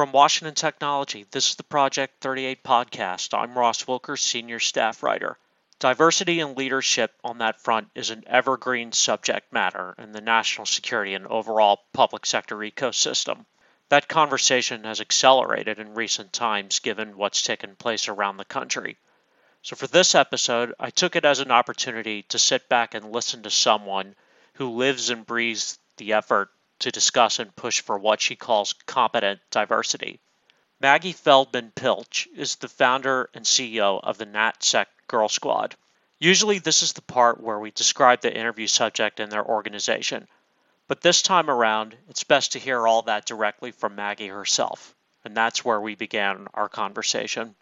From Washington Technology, this is the Project 38 podcast. I'm Ross Wilkers, Senior Staff Writer. Diversity and leadership on that front is an evergreen subject matter in the national security and overall public sector ecosystem. That conversation has accelerated in recent times given what's taken place around the country. So, for this episode, I took it as an opportunity to sit back and listen to someone who lives and breathes the effort to discuss and push for what she calls competent diversity. Maggie Feldman Piltch is the founder and CEO of the NatSec Girl Squad. Usually, this is the part where we describe the interview subject and their organization, but this time around, it's best to hear all that directly from Maggie herself, and that's where we began our conversation.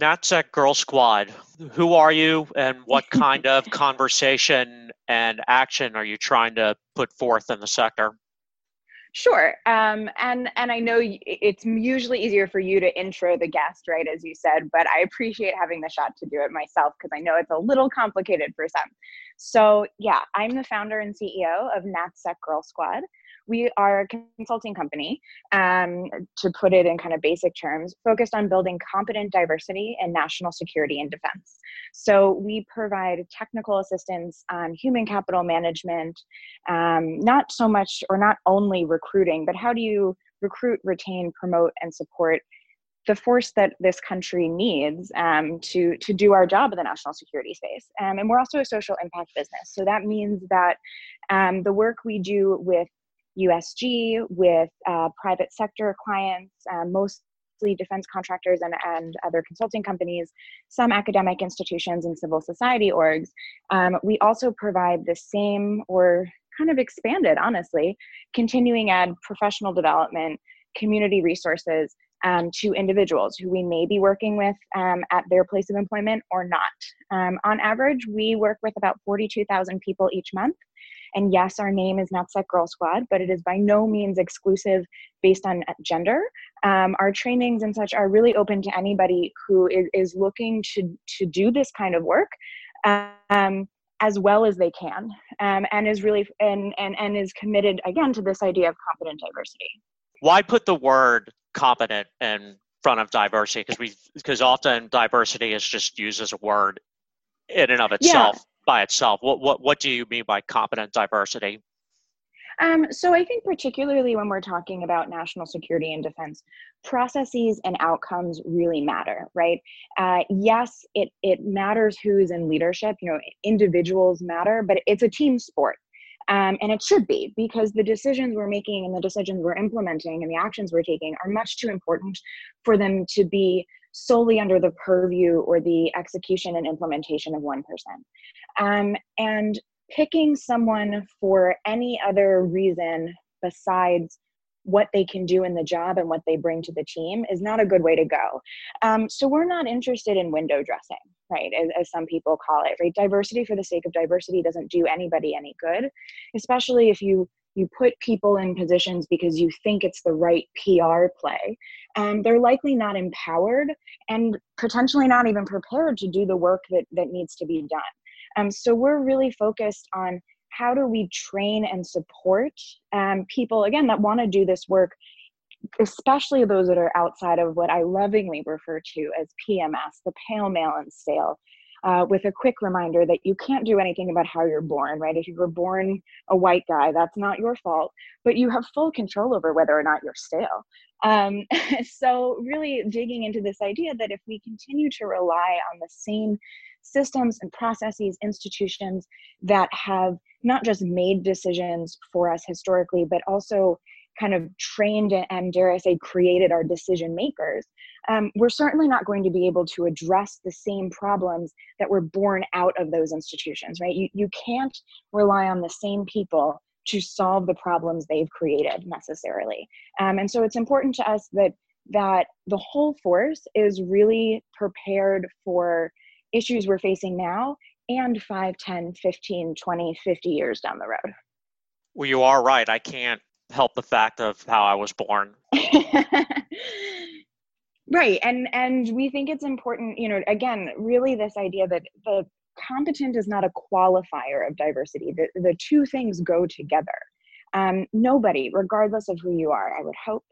NatSec Girl Squad, who are you and what kind of conversation and action are you trying to put forth in the sector? Sure. Um, and and I know it's usually easier for you to intro the guest, right, as you said, but I appreciate having the shot to do it myself because I know it's a little complicated for some. So yeah, I'm the founder and CEO of NatSec Girl Squad we are a consulting company, um, to put it in kind of basic terms, focused on building competent diversity in national security and defense. So we provide technical assistance on human capital management, um, not so much or not only recruiting, but how do you recruit, retain, promote, and support the force that this country needs um, to to do our job in the national security space. Um, and we're also a social impact business, so that means that um, the work we do with USG, with uh, private sector clients, uh, mostly defense contractors and, and other consulting companies, some academic institutions and civil society orgs. Um, we also provide the same or kind of expanded, honestly, continuing ed professional development, community resources um, to individuals who we may be working with um, at their place of employment or not. Um, on average, we work with about 42,000 people each month. And yes, our name is NatSec Girl Squad, but it is by no means exclusive based on gender. Um, our trainings and such are really open to anybody who is, is looking to, to do this kind of work. Um, as well as they can um, and is really and, and and is committed again to this idea of competent diversity why put the word competent in front of diversity because we because often diversity is just used as a word in and of itself by itself. What what what do you mean by competent diversity? Um, so I think particularly when we're talking about national security and defense, processes and outcomes really matter, right? Uh, yes, it it matters who's in leadership. You know, individuals matter, but it's a team sport. Um, and it should be because the decisions we're making and the decisions we're implementing and the actions we're taking are much too important for them to be solely under the purview or the execution and implementation of one person. Um, and picking someone for any other reason besides what they can do in the job and what they bring to the team is not a good way to go. Um, so we're not interested in window dressing, right? As, as, some people call it, right? Diversity for the sake of diversity doesn't do anybody any good, especially if you you put people in positions because you think it's the right PR play. And they're likely not empowered and potentially not even prepared to do the work that, that needs to be done. Um, so we're really focused on how do we train and support um, people, again, that want to do this work, especially those that are outside of what I lovingly refer to as PMS, the pale, male, and stale. Uh, with a quick reminder that you can't do anything about how you're born, right? If you were born a white guy, that's not your fault, but you have full control over whether or not you're stale. Um, so, really digging into this idea that if we continue to rely on the same systems and processes, institutions that have not just made decisions for us historically, but also kind of trained and, dare I say, created our decision makers, um, we're certainly not going to be able to address the same problems that were born out of those institutions, right? You, you can't rely on the same people to solve the problems they've created necessarily. Um, and so it's important to us that that the whole force is really prepared for issues we're facing now and 5 10 15 20 50 years down the road. Well you are right. I can't help the fact of how i was born. Right. And and we think it's important you know again really this idea that the competent is not a qualifier of diversity. The, the two things go together. Um, nobody regardless of who you are i would hope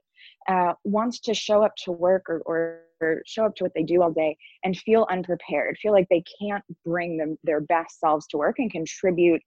uh, wants to show up to work or, or, or, show up to what they do all day and feel unprepared, feel like they can't bring them their best selves to work and contribute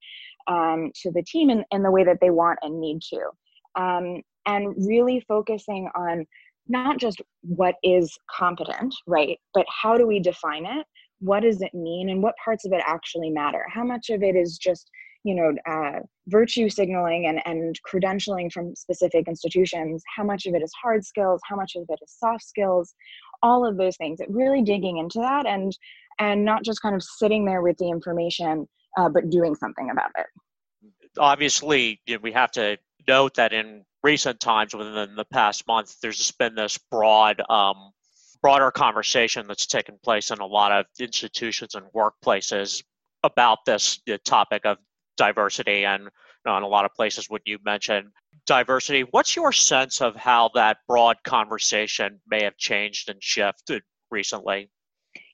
um, to the team in, in the way that they want and need to. Um, and really focusing on not just what is competent, right, but how do we define it? What does it mean? And what parts of it actually matter? How much of it is just you know uh, virtue signaling and, and credentialing from specific institutions how much of it is hard skills how much of it is soft skills all of those things really digging into that and and not just kind of sitting there with the information uh, but doing something about it. Obviously we have to note that in recent times within the past month there's just been this broad um, broader conversation that's taken place in a lot of institutions and workplaces about this topic of diversity and you know, in a lot of places when you mention diversity what's your sense of how that broad conversation may have changed and shifted recently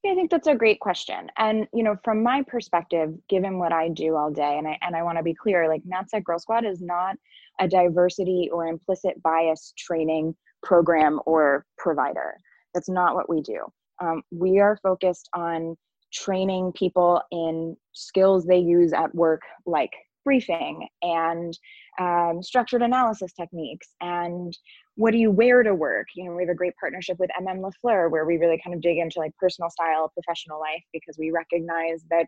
yeah, I think that's a great question. And you know, from my perspective, given what I do all day, and I and I want to be clear, like NatSec Girl Squad is not a diversity or implicit bias training program or provider. That's not what we do. Um, we are focused on training people in skills they use at work, like briefing and um, structured analysis techniques and what do you wear to work? You know we have a great partnership with mm lafleur where we really kind of dig into like personal style professional life because we recognize that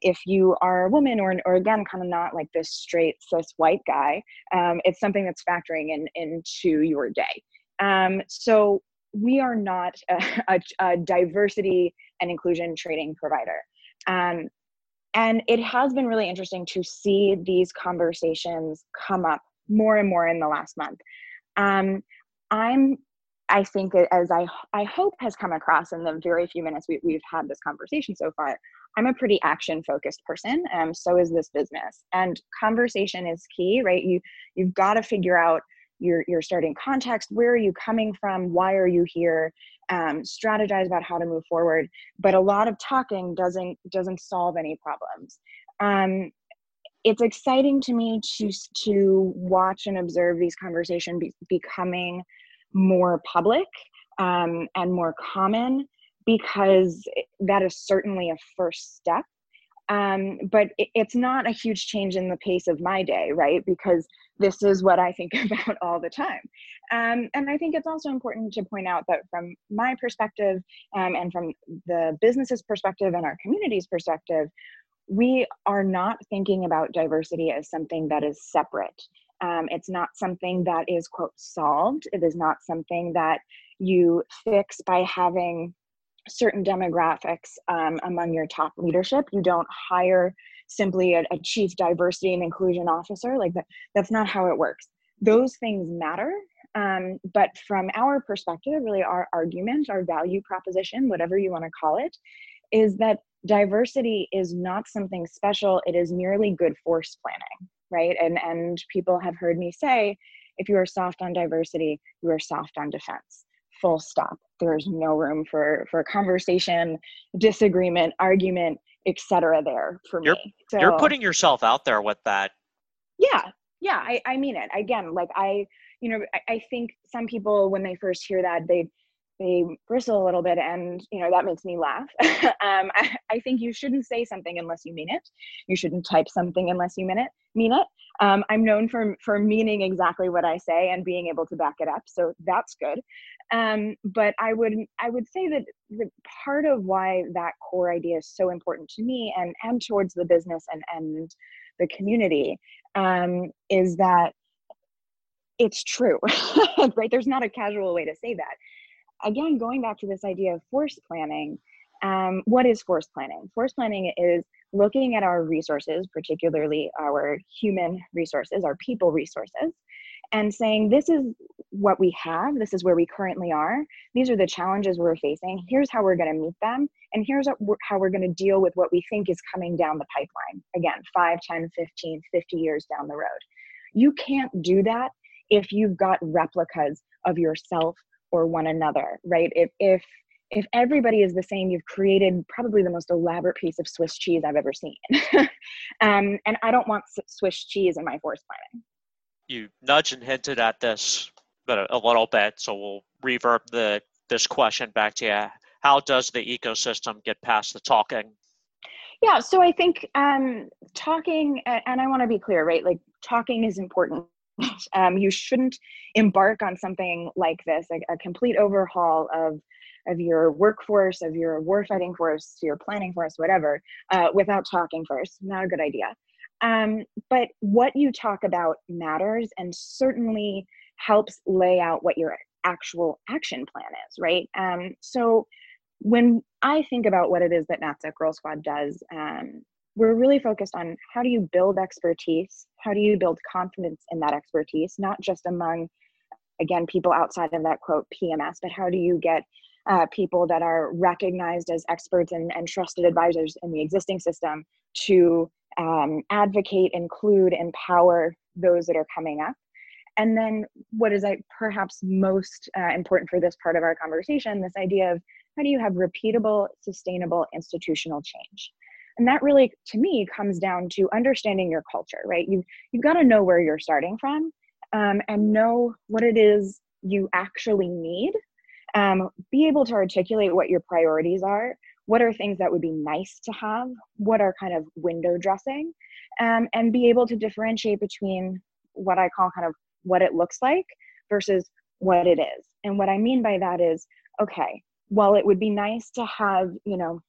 if you are a woman or, or again kind of not like this straight cis white guy um, it's something that's factoring in into your day. Um, so we are not a, a, a diversity and inclusion training provider. Um, and it has been really interesting to see these conversations come up more and more in the last month. Um, I'm, I think, as I, I hope has come across in the very few minutes we, we've had this conversation so far, I'm a pretty action focused person. Um, so is this business. And conversation is key, right? You, you've got to figure out your your starting context where are you coming from why are you here um, strategize about how to move forward. But a lot of talking doesn't doesn't solve any problems. Um, it's exciting to me to to watch and observe these conversations be, becoming more public um, and more common because that is certainly a first step. Um, but it, it's not a huge change in the pace of my day right? Because this is what I think about all the time. Um, and I think it's also important to point out that from my perspective um, and from the business's perspective and our community's perspective, we are not thinking about diversity as something that is separate. Um, it's not something that is, quote, solved. It is not something that you fix by having certain demographics um, among your top leadership. You don't hire simply a, a chief diversity and inclusion officer. Like that, that's not how it works. Those things matter. Um, but from our perspective, really our argument, our value proposition, whatever you want to call it, is that diversity is not something special. It is merely good force planning, right? And and people have heard me say, if you are soft on diversity, you are soft on defense full stop. There's no room for for conversation disagreement argument etc there for you're, me. So, you're putting yourself out there with that. Yeah yeah I, I mean it. Again like i you know I, I think some people when they first hear that they they bristle a little bit and you know that makes me laugh. Um, I, I, think you shouldn't say something unless you mean it. You shouldn't type something unless you mean it mean it. Um, i'm known for for meaning exactly what i say and being able to back it up so that's good. Um, but i would i would say that the part of why that core idea is so important to me and and towards the business and and the community um, is that it's true right? There's not a casual way to say that again, going back to this idea of force planning, um, what is force planning? Force planning is looking at our resources, particularly our human resources, our people resources, and saying, this is what we have, this is where we currently are, these are the challenges we're facing, here's how we're going to meet them, and here's how we're going to deal with what we think is coming down the pipeline. Again, 5, 10, 15, 50 years down the road. You can't do that if you've got replicas of yourself or one another, right? If if if everybody is the same, you've created probably the most elaborate piece of Swiss cheese I've ever seen. um, and I don't want Swiss cheese in my force planning. You nudge and hinted at this but a little bit. So we'll reverb the this question back to you. How does the ecosystem get past the talking? Yeah, so I think um, talking, and I want to be clear, right? Like talking is important. um, you shouldn't embark on something like this, a, a complete overhaul of of your workforce, of your warfighting force, your planning force, whatever, uh, without talking first. Not a good idea. Um, but what you talk about matters and certainly helps lay out what your actual action plan is, right? Um, so when I think about what it is that NatSec Girl Squad does, um, we're really focused on how do you build expertise? How do you build confidence in that expertise, not just among, again, people outside of that quote PMS, but how do you get uh, people that are recognized as experts and, and trusted advisors in the existing system to um, advocate, include, empower those that are coming up. And then, what is I, perhaps most uh, important for this part of our conversation this idea of how do you have repeatable, sustainable institutional change? And that really, to me, comes down to understanding your culture, right? You, you've got to know where you're starting from um, and know what it is you actually need. Um, be able to articulate what your priorities are. What are things that would be nice to have? What are kind of window dressing? Um, and be able to differentiate between what i call kind of what it looks like versus what it is. And what i mean by that is okay while it would be nice to have you know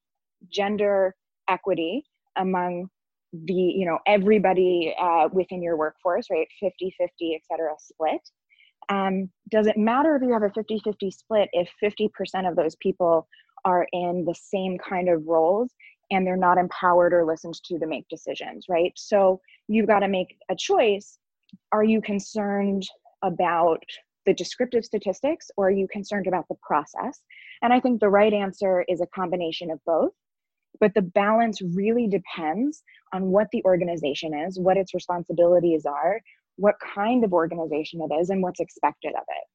gender equity among the you know everybody uh, within your workforce right 50 50 et cetera split um, does it matter if you have a 50 50 split if 50% of those people are in the same kind of roles and they're not empowered or listened to to make decisions, right? So you've got to make a choice. Are you concerned about the descriptive statistics or are you concerned about the process? And I think the right answer is a combination of both. But the balance really depends on what the organization is, what its responsibilities are, what kind of organization it is and what's expected of it.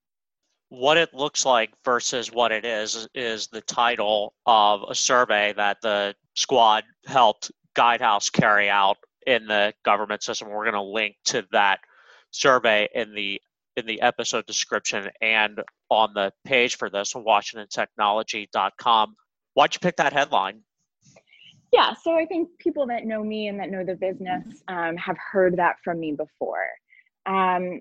What it looks like versus what it is is the title of a survey that the squad helped Guidehouse carry out in the government system. We're going to link to that survey in the in the episode description and on the page for this on WashingtonTechnology.com. Why'd you pick that headline? Yeah, so I think people that know me and that know the business um, have heard that from me before um,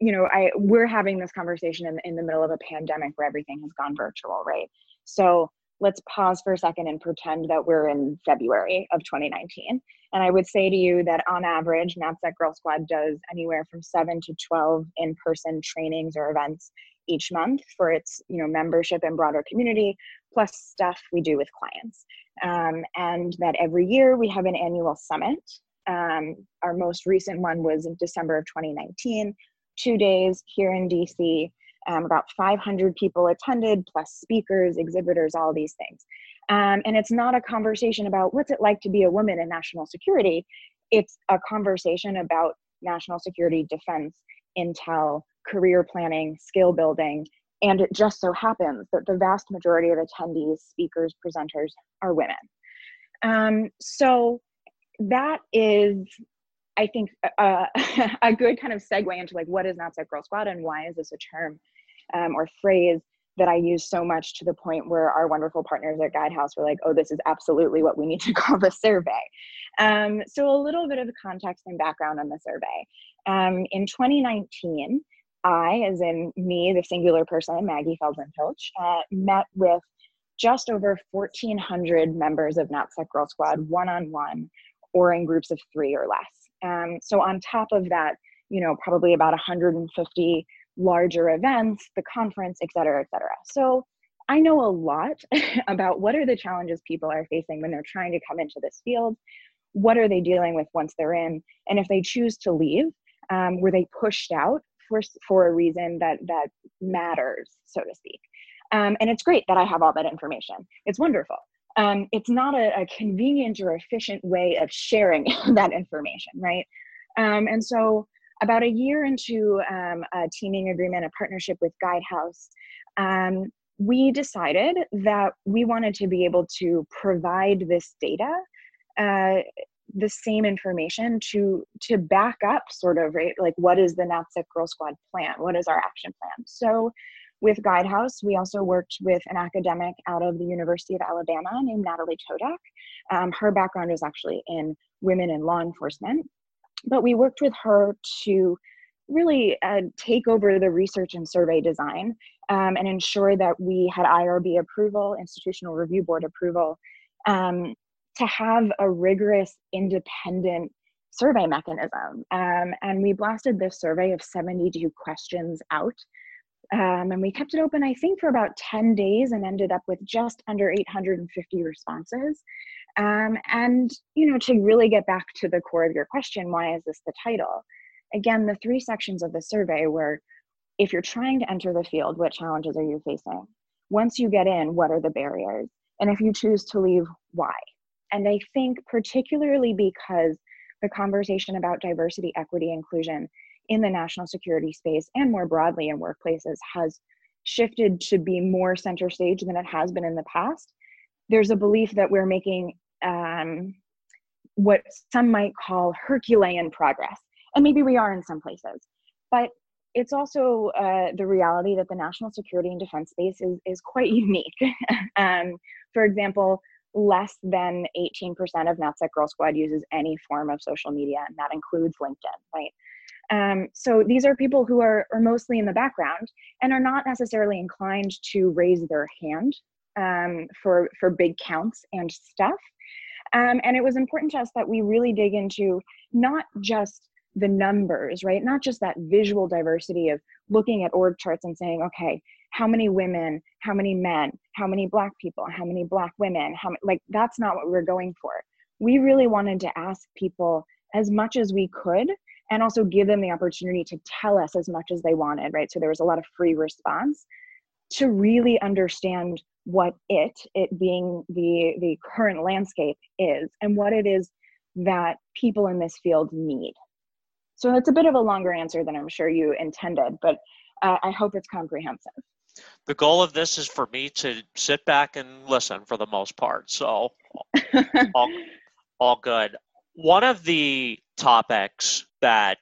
you know, I we're having this conversation in, in the middle of a pandemic where everything has gone virtual, right? So let's pause for a second and pretend that we're in February of 2019. And I would say to you that on average, NatSec Girl Squad does anywhere from seven to 12 in-person trainings or events each month for its you know membership and broader community, plus stuff we do with clients. Um, and that every year we have an annual summit um, our most recent one was in December of 2019, two days here in DC. Um, about 500 people attended, plus speakers, exhibitors, all these things. Um, and it's not a conversation about what's it like to be a woman in national security. It's a conversation about national security, defense, intel, career planning, skill building. And it just so happens that the vast majority of attendees, speakers, presenters are women. Um, so that is I think uh, a good kind of segue into like what is NatSec Girl Squad and why is this a term um, or phrase that I use so much to the point where our wonderful partners at Guidehouse were like, oh, this is absolutely what we need to call the survey. Um, so a little bit of context and background on the survey. Um, in 2019, I, as in me, the singular person, Maggie Feldman Piltch, uh, met with just over 1,400 members of NatSec Girl Squad one on one or in groups of three or less. Um, so on top of that, you know, probably about 150 larger events, the conference, et cetera, et cetera. So I know a lot about what are the challenges people are facing when they're trying to come into this field. What are they dealing with once they're in? And if they choose to leave, um, were they pushed out for, for a reason that, that matters, so to speak? Um, and it's great that I have all that information. It's wonderful um, it's not a, a, convenient or efficient way of sharing that information, right? Um, and so, about a year into um, a teaming agreement, a partnership with Guidehouse, um, we decided that we wanted to be able to provide this data uh, the same information to to back up sort of right like what is the NatSec Girl Squad plan? What is our action plan? So with Guidehouse, we also worked with an academic out of the University of Alabama named Natalie Todak. Um, her background is actually in women in law enforcement, but we worked with her to really uh, take over the research and survey design um, and ensure that we had IRB approval, institutional review board approval, um, to have a rigorous, independent survey mechanism. Um, and we blasted this survey of 72 questions out um, and we kept it open, I think, for about 10 days and ended up with just under 850 responses. Um, and, you know, to really get back to the core of your question, why is this the title? Again, the three sections of the survey were if you're trying to enter the field, what challenges are you facing? Once you get in, what are the barriers? And if you choose to leave, why? And I think, particularly because the conversation about diversity, equity, inclusion in the national security space and more broadly in workplaces has shifted to be more center stage than it has been in the past. There's a belief that we're making um, what some might call Herculean progress. And maybe we are in some places. But it's also uh, the reality that the national security and defense space is, is quite unique. um, for example, less than 18% of NatSec Girl Squad uses any form of social media, and that includes LinkedIn, right? Um, so these are people who are, are mostly in the background and are not necessarily inclined to raise their hand um, for, for big counts and stuff. Um, and it was important to us that we really dig into not just the numbers, right? Not just that visual diversity of looking at org charts and saying, okay, how many women, how many men, how many black people, how many black women, how like that's not what we're going for. We really wanted to ask people as much as we could and also give them the opportunity to tell us as much as they wanted, right? So there was a lot of free response to really understand what it, it being the, the current landscape is and what it is that people in this field need. So that's a bit of a longer answer than I'm sure you intended, but uh, I hope it's comprehensive. The goal of this is for me to sit back and listen for the most part. So all, all good. One of the topics that,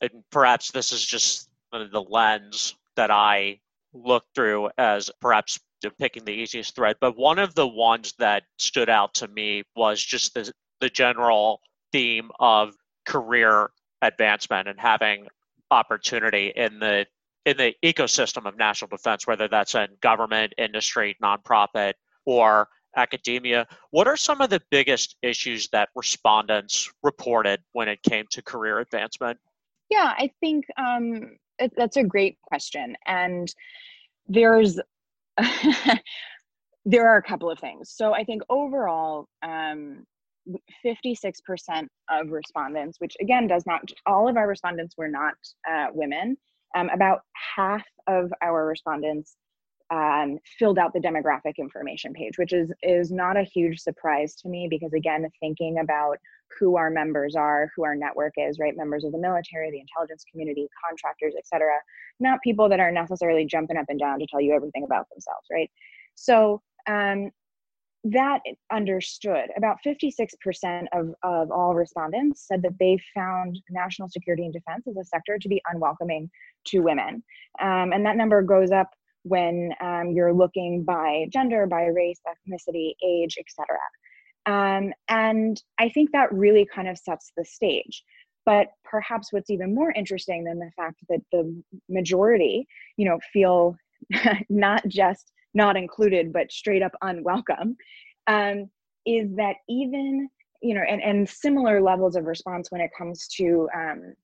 and perhaps this is just the lens that I look through as perhaps picking the easiest thread, but one of the ones that stood out to me was just the, the general theme of career advancement and having opportunity in the in the ecosystem of national defense, whether that's in government, industry, nonprofit, or academia. What are some of the biggest issues that respondents reported when it came to career advancement? Yeah, I think um, it, that's a great question. And there's there are a couple of things. So I think overall, um, 56% of respondents, which again does not, all of our respondents were not uh, women. Um, about half of our respondents um, filled out the demographic information page, which is is not a huge surprise to me because again, thinking about who our members are, who our network is, right? Members of the military, the intelligence community, contractors, etc. Not people that are necessarily jumping up and down to tell you everything about themselves, right? So um, that understood. About 56% of, of all respondents said that they found national security and defense as a sector to be unwelcoming to women. Um, and that number goes up when um, you're looking by gender, by race, ethnicity, age, etc. Um, and I think that really kind of sets the stage. But perhaps what's even more interesting than the fact that the majority, you know, feel not just not included, but straight up unwelcome, um, is that even, you know, and, and similar levels of response when it comes to um,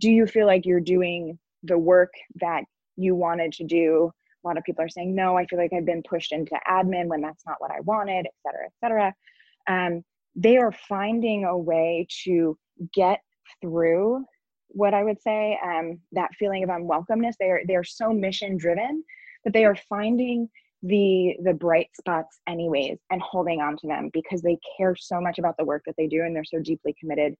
do you feel like you're doing the work that you wanted to do? A lot of people are saying no i feel like i've been pushed into admin when that's not what i wanted et cetera et cetera. Um, they are finding a way to get through what i would say um, that feeling of unwelcomeness. They are they're so mission driven that they are finding the the bright spots anyways and holding on to them because they care so much about the work that they do and they're so deeply committed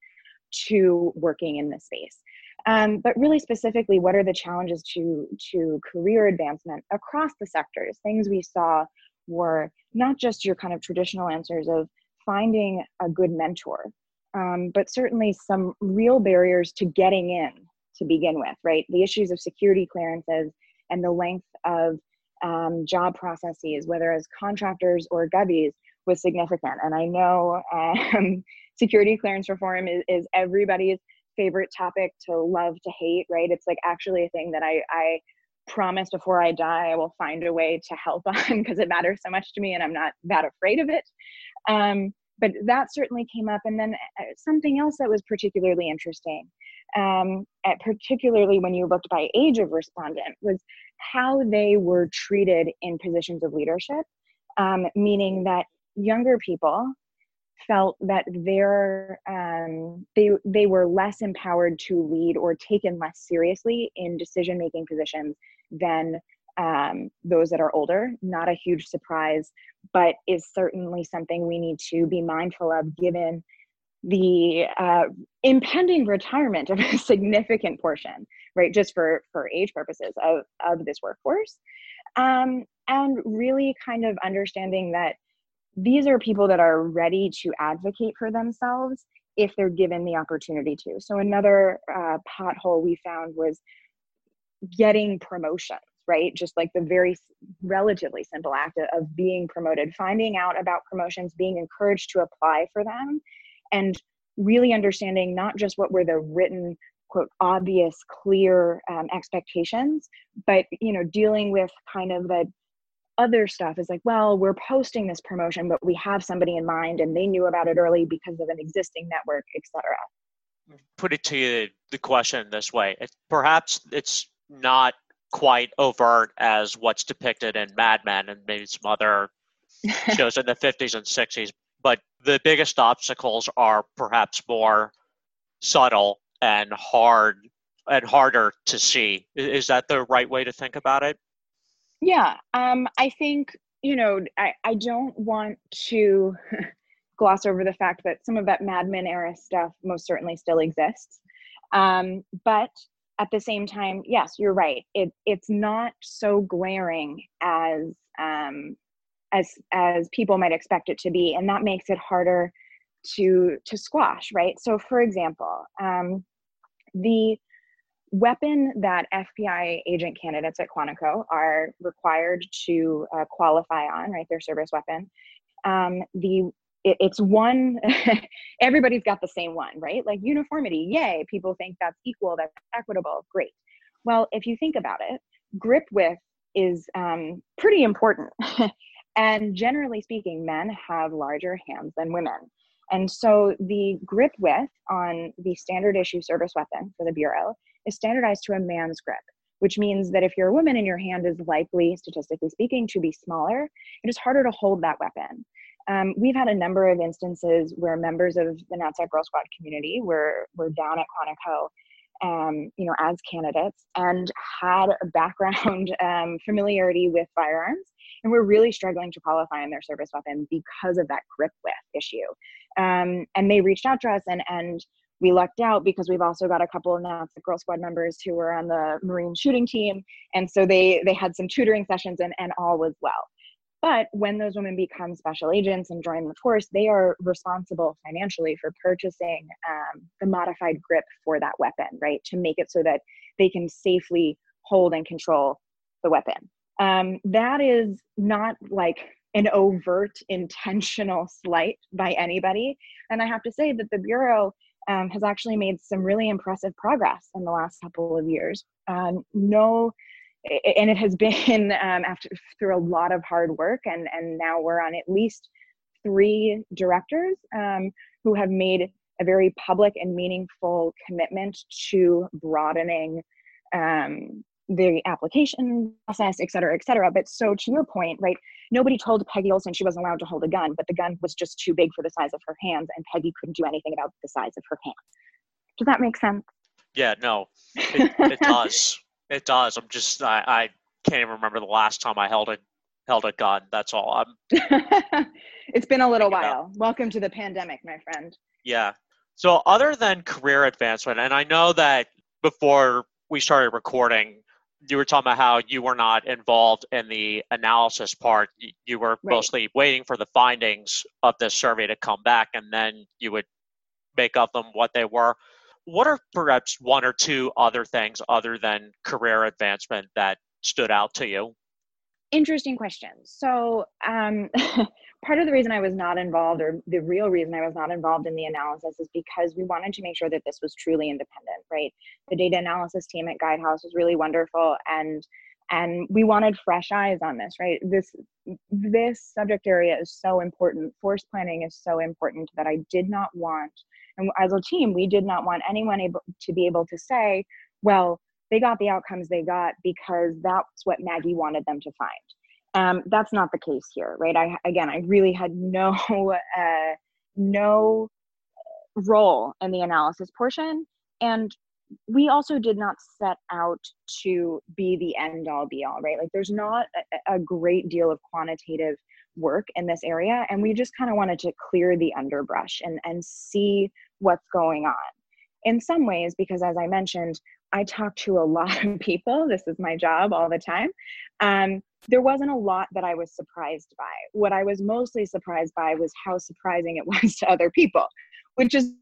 to working in this space um, but really specifically, what are the challenges to, to career advancement across the sectors? Things we saw were not just your kind of traditional answers of finding a good mentor, um, but certainly some real barriers to getting in to begin with, right? The issues of security clearances and the length of um, job processes, whether as contractors or govies, was significant. And I know um, security clearance reform is, is everybody's favorite topic to love to hate, right? It's like actually a thing that I, I promise before I die, I will find a way to help on because it matters so much to me and I'm not that afraid of it. Um, but that certainly came up. And then uh, something else that was particularly interesting, um, particularly when you looked by age of respondent, was how they were treated in positions of leadership, um, meaning that younger people felt that their um, they they were less empowered to lead or taken less seriously in decision making positions than um, those that are older. Not a huge surprise, but is certainly something we need to be mindful of given the uh, impending retirement of a significant portion, right, just for, for age purposes of, of this workforce. Um, and really kind of understanding that these are people that are ready to advocate for themselves if they're given the opportunity to. So, another uh, pothole we found was getting promotions right? Just like the very relatively simple act of being promoted, finding out about promotions, being encouraged to apply for them, and really understanding not just what were the written quote obvious clear um, expectations but you know dealing with kind of the other stuff is like well we're posting this promotion but we have somebody in mind and they knew about it early because of an existing network etc put it to you the question this way perhaps it's not quite overt as what's depicted in Mad Men and maybe some other shows in the 50s and 60s. But the biggest obstacles are perhaps more subtle and hard and harder to see. Is that the right way to think about it? Yeah, um, I think you know I, I don't want to gloss over the fact that some of that Mad Men era stuff most certainly still exists. Um, but at the same time, yes, you're right. It it's not so glaring as um, as as people might expect it to be, and that makes it harder to to squash. Right. So, for example, um, the weapon that FBI agent candidates at Quantico are required to uh, qualify on, right, their service weapon. Um, the it, it's one everybody's got the same one right like uniformity yay people think that's equal that's equitable great well if you think about it grip width is um, pretty important and generally speaking men have larger hands than women. And so the grip width on the standard issue service weapon for the bureau is standardized to a man's grip which means that if you're a woman and your hand is likely statistically speaking to be smaller it is harder to hold that weapon. Um, we've had a number of instances where members of the NatSec Girl Squad community were, were down at Quantico, um, you know, as candidates and had a background um, familiarity with firearms and we're really struggling to qualify in their service weapon because of that grip width issue. Um, and they reached out to us and, and we lucked out because we've also got a couple of NatSec Girl Squad members who were on the Marine shooting team. And so they, they had some tutoring sessions and, and all was well. But when those women become special agents and join the force, they are responsible financially for purchasing um, the modified grip for that weapon, right? To make it so that they can safely hold and control the weapon. Um, that is not like an overt intentional slight by anybody. And I have to say that the Bureau um, has actually made some really impressive progress in the last couple of years. Um, no and it has been um, after through a lot of hard work and and now we're on at least three directors um, who have made a very public and meaningful commitment to broadening um, the application process, et cetera, et cetera. But so to your point, right, nobody told Peggy Olson she wasn't allowed to hold a gun, but the gun was just too big for the size of her hands, and Peggy couldn't do anything about the size of her hands. Does that make sense? Yeah, no, it, it does. It does. I'm just I, I can't even remember the last time I held a held a gun. That's all. I'm. it's been a little while. About. Welcome to the pandemic, my friend. Yeah. So other than career advancement, and I know that before we started recording, you were talking about how you were not involved in the analysis part. You were right. mostly waiting for the findings of this survey to come back, and then you would make of them what they were. What are perhaps one or two other things other than career advancement that stood out to you? Interesting question. So, um, part of the reason I was not involved, or the real reason I was not involved in the analysis, is because we wanted to make sure that this was truly independent, right? The data analysis team at Guidehouse was really wonderful, and and we wanted fresh eyes on this, right? This this subject area is so important. Force planning is so important that I did not want, and as a team, we did not want anyone able to be able to say, well, they got the outcomes they got because that's what Maggie wanted them to find. Um, that's not the case here, right? I again, I really had no uh, no role in the analysis portion, and we also did not set out to be the end all be all, right? Like, there's not a, a great deal of quantitative work in this area, and we just kind of wanted to clear the underbrush and and see what's going on. In some ways, because as I mentioned, I talk to a lot of people. This is my job all the time. Um, there wasn't a lot that I was surprised by. What I was mostly surprised by was how surprising it was to other people, which is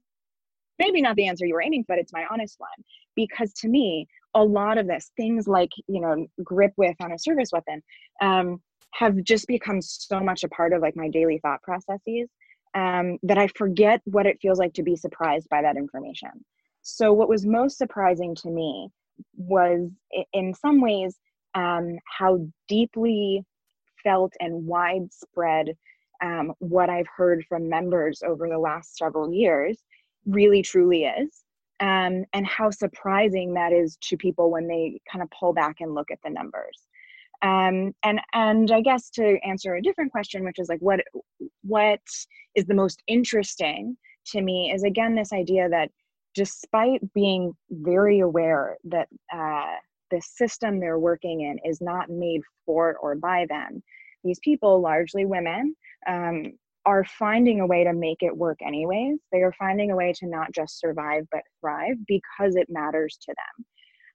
maybe not the answer you were aiming, for, but it's my honest one. Because to me, a lot of this, things like, you know, grip width on a service weapon, um, have just become so much a part of like my daily thought processes um, that I forget what it feels like to be surprised by that information. So, what was most surprising to me was, in some ways, um, how deeply felt and widespread um, what I've heard from members over the last several years really truly is. Um, and how surprising that is to people when they kind of pull back and look at the numbers. Um, and and I guess to answer a different question, which is like what what is the most interesting to me is again this idea that despite being very aware that uh, the system they're working in is not made for or by them, these people, largely women, um, are finding a way to make it work anyways. They are finding a way to not just survive but thrive because it matters to them.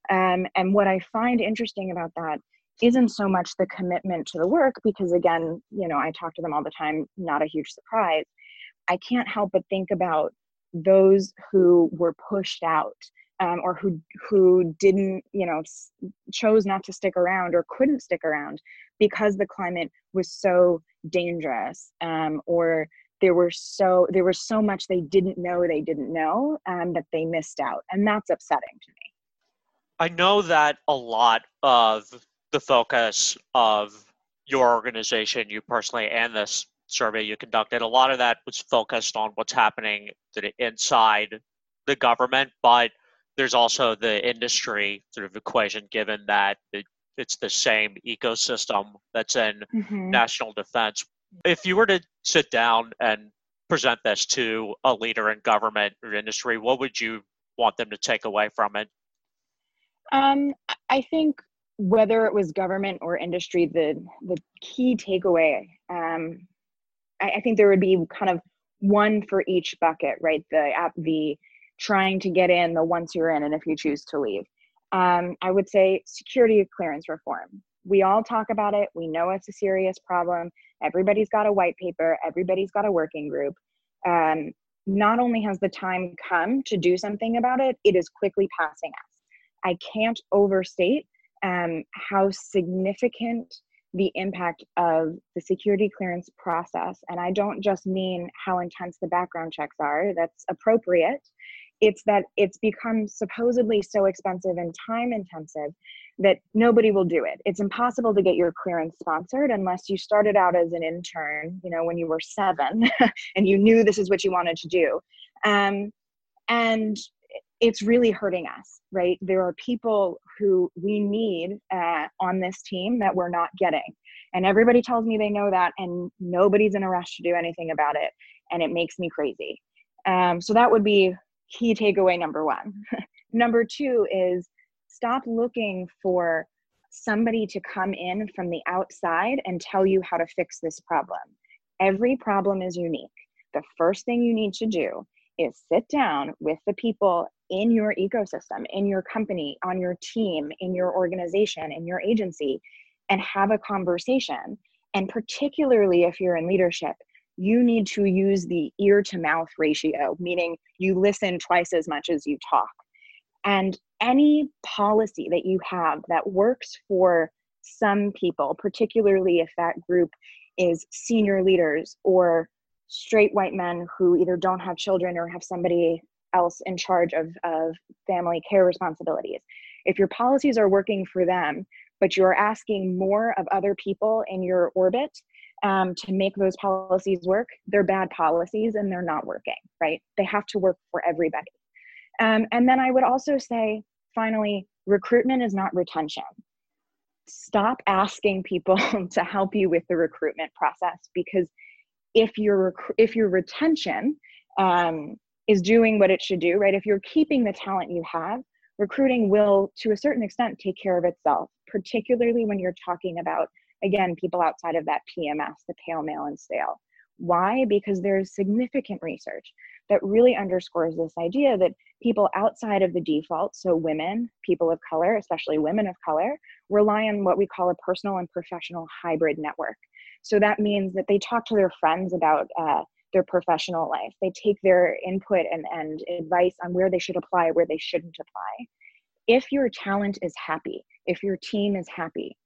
Um, and what I find interesting about that isn't so much the commitment to the work, because again, you know, I talk to them all the time, not a huge surprise. I can't help but think about those who were pushed out um, or who who didn't you know chose not to stick around or couldn't stick around because the climate was so dangerous um, or there were so there was so much they didn't know they didn't know um, that they missed out and that's upsetting to me. I know that a lot of the focus of your organization you personally and this survey you conducted, a lot of that was focused on what's happening inside the government, but there's also the industry sort of equation given that it's the same ecosystem that's in mm-hmm. national defense. If you were to sit down and present this to a leader in government or industry, what would you want them to take away from it? Um, I think whether it was government or industry, the the key takeaway um, I, I think there would be kind of one for each bucket, right? The app, the trying to get in, the once you're in, and if you choose to leave. Um, I would say security clearance reform. We all talk about it. We know it's a serious problem. Everybody's got a white paper. Everybody's got a working group. Um, not only has the time come to do something about it, it is quickly passing us. I can't overstate um, how significant the impact of the security clearance process. And I don't just mean how intense the background checks are, that's appropriate. It's that it's become supposedly so expensive and time intensive that nobody will do it. It's impossible to get your clearance sponsored unless you started out as an intern, you know, when you were seven and you knew this is what you wanted to do. Um, and it's really hurting us, right? There are people who we need uh, on this team that we're not getting. And everybody tells me they know that, and nobody's in a rush to do anything about it. And it makes me crazy. Um, so that would be key takeaway number one. number two is stop looking for somebody to come in from the outside and tell you how to fix this problem. Every problem is unique. The first thing you need to do is sit down with the people in your ecosystem, in your company, on your team, in your organization, in your agency, and have a conversation. And particularly if you're in leadership, you need to use the ear to mouth ratio, meaning you listen twice as much as you talk. And any policy that you have that works for some people, particularly if that group is senior leaders or straight white men who either don't have children or have somebody else in charge of, of family care responsibilities. If your policies are working for them, but you're asking more of other people in your orbit um, to make those policies work, they're bad policies and they're not working, right? They have to work for everybody. Um, and then I would also say, finally, recruitment is not retention. Stop asking people to help you with the recruitment process because if your if your retention um, is doing what it should do, right? If you're keeping the talent you have, recruiting will, to a certain extent, take care of itself, particularly when you're talking about, again, people outside of that PMS, the pale, male, and stale. Why? Because there's significant research that really underscores this idea that people outside of the default, so women, people of color, especially women of color, rely on what we call a personal and professional hybrid network. So that means that they talk to their friends about uh, their professional life. They take their input and, and advice on where they should apply, where they shouldn't apply. If your talent is happy, if your team is happy,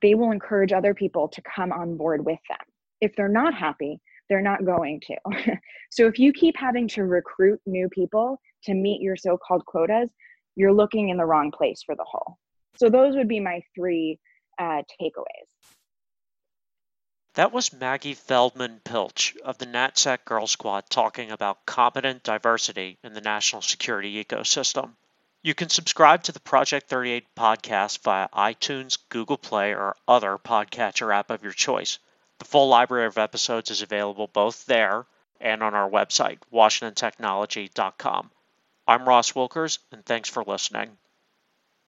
they will encourage other people to come on board with them. If they're not happy, they're not going to. so if you keep having to recruit new people to meet your so called quotas, you're looking in the wrong place for the whole. So those would be my three uh, takeaways. That was Maggie Feldman Piltch of the NatSec Girl Squad talking about competent diversity in the national security ecosystem. You can subscribe to the Project 38 podcast via iTunes, Google Play, or other podcatcher app of your choice. The full library of episodes is available both there and on our website, washingtontechnology.com. I'm Ross Wilkers, and thanks for listening.